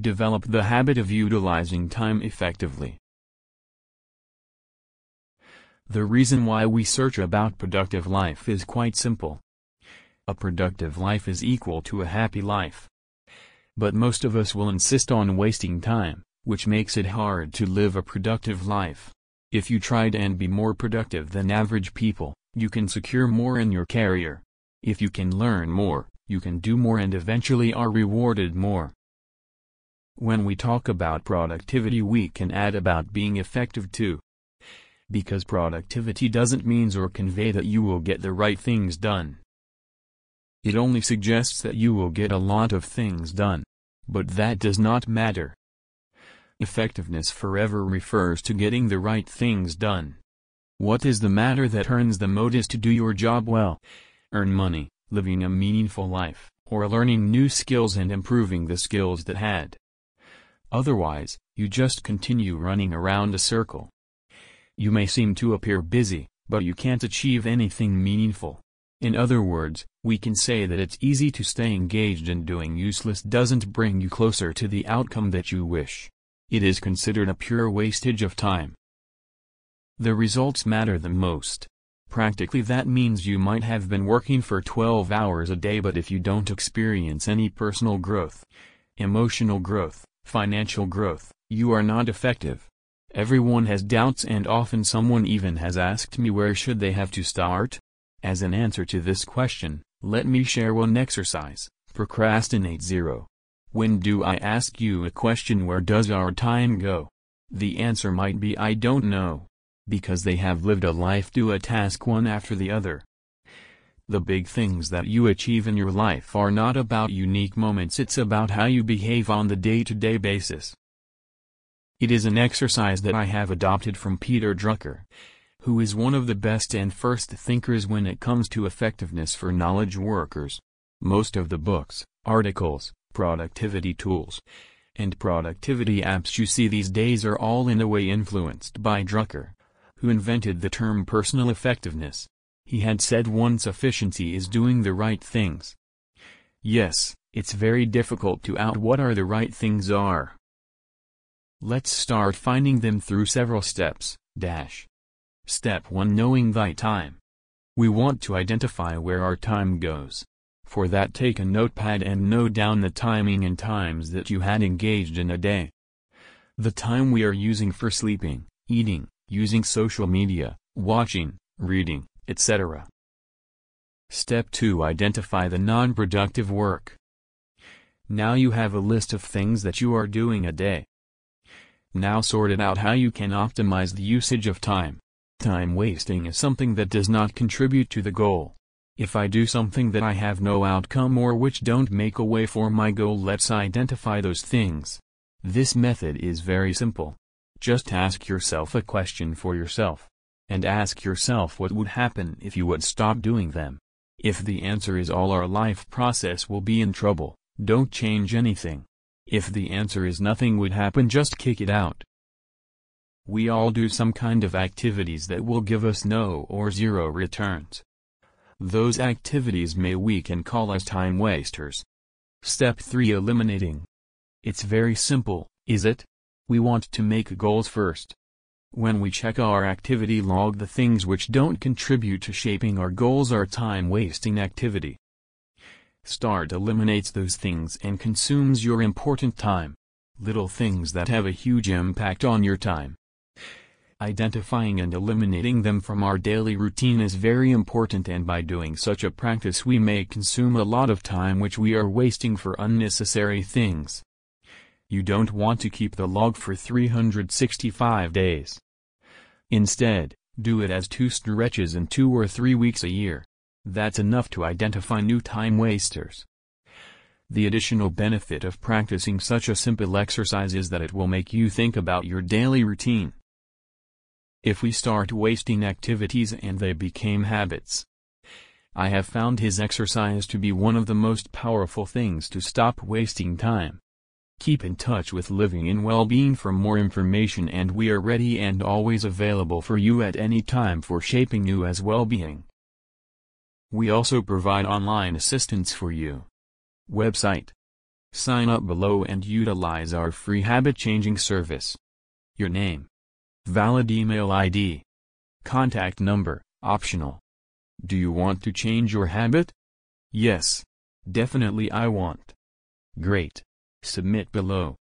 Develop the habit of utilizing time effectively. The reason why we search about productive life is quite simple. A productive life is equal to a happy life. But most of us will insist on wasting time, which makes it hard to live a productive life. If you tried and be more productive than average people, you can secure more in your career. If you can learn more, you can do more and eventually are rewarded more. When we talk about productivity we can add about being effective too. Because productivity doesn't mean or convey that you will get the right things done. It only suggests that you will get a lot of things done. But that does not matter. Effectiveness forever refers to getting the right things done. What is the matter that earns the most to do your job well? Earn money, living a meaningful life, or learning new skills and improving the skills that had. Otherwise, you just continue running around a circle. You may seem to appear busy, but you can't achieve anything meaningful. In other words, we can say that it's easy to stay engaged in doing useless doesn't bring you closer to the outcome that you wish. It is considered a pure wastage of time. The results matter the most. Practically that means you might have been working for 12 hours a day but if you don't experience any personal growth, emotional growth, financial growth, you are not effective. Everyone has doubts and often someone even has asked me where should they have to start? As an answer to this question, let me share one exercise, Procrastinate Zero. When do I ask you a question where does our time go? The answer might be I don't know because they have lived a life do a task one after the other. The big things that you achieve in your life are not about unique moments it's about how you behave on the day-to-day -day basis. It is an exercise that I have adopted from Peter Drucker, who is one of the best and first thinkers when it comes to effectiveness for knowledge workers. Most of the books, articles, productivity tools, and productivity apps you see these days are all in a way influenced by Drucker who invented the term personal effectiveness. He had said once efficiency is doing the right things. Yes, it's very difficult to out what are the right things are. Let's start finding them through several steps, dash. Step 1 Knowing thy time. We want to identify where our time goes. For that take a notepad and note down the timing and times that you had engaged in a day. The time we are using for sleeping, eating, using social media, watching, reading, etc. Step 2 Identify the non-productive work. Now you have a list of things that you are doing a day. Now sort it out how you can optimize the usage of time. Time wasting is something that does not contribute to the goal. If I do something that I have no outcome or which don't make a way for my goal let's identify those things. This method is very simple. Just ask yourself a question for yourself. And ask yourself what would happen if you would stop doing them. If the answer is all our life process will be in trouble, don't change anything. If the answer is nothing would happen just kick it out. We all do some kind of activities that will give us no or zero returns. Those activities may we can call as time wasters. Step 3 Eliminating. It's very simple, is it? We want to make goals first. When we check our activity log the things which don't contribute to shaping our goals are time-wasting activity. Start eliminates those things and consumes your important time. Little things that have a huge impact on your time. Identifying and eliminating them from our daily routine is very important and by doing such a practice we may consume a lot of time which we are wasting for unnecessary things. You don't want to keep the log for 365 days. Instead, do it as two stretches in two or three weeks a year. That's enough to identify new time wasters. The additional benefit of practicing such a simple exercise is that it will make you think about your daily routine. If we start wasting activities and they became habits. I have found his exercise to be one of the most powerful things to stop wasting time. Keep in touch with Living in Wellbeing for more information and we are ready and always available for you at any time for shaping you as well-being. We also provide online assistance for you. Website. Sign up below and utilize our free habit changing service. Your name. Valid email ID. Contact number, optional. Do you want to change your habit? Yes. Definitely I want. Great. Submit below.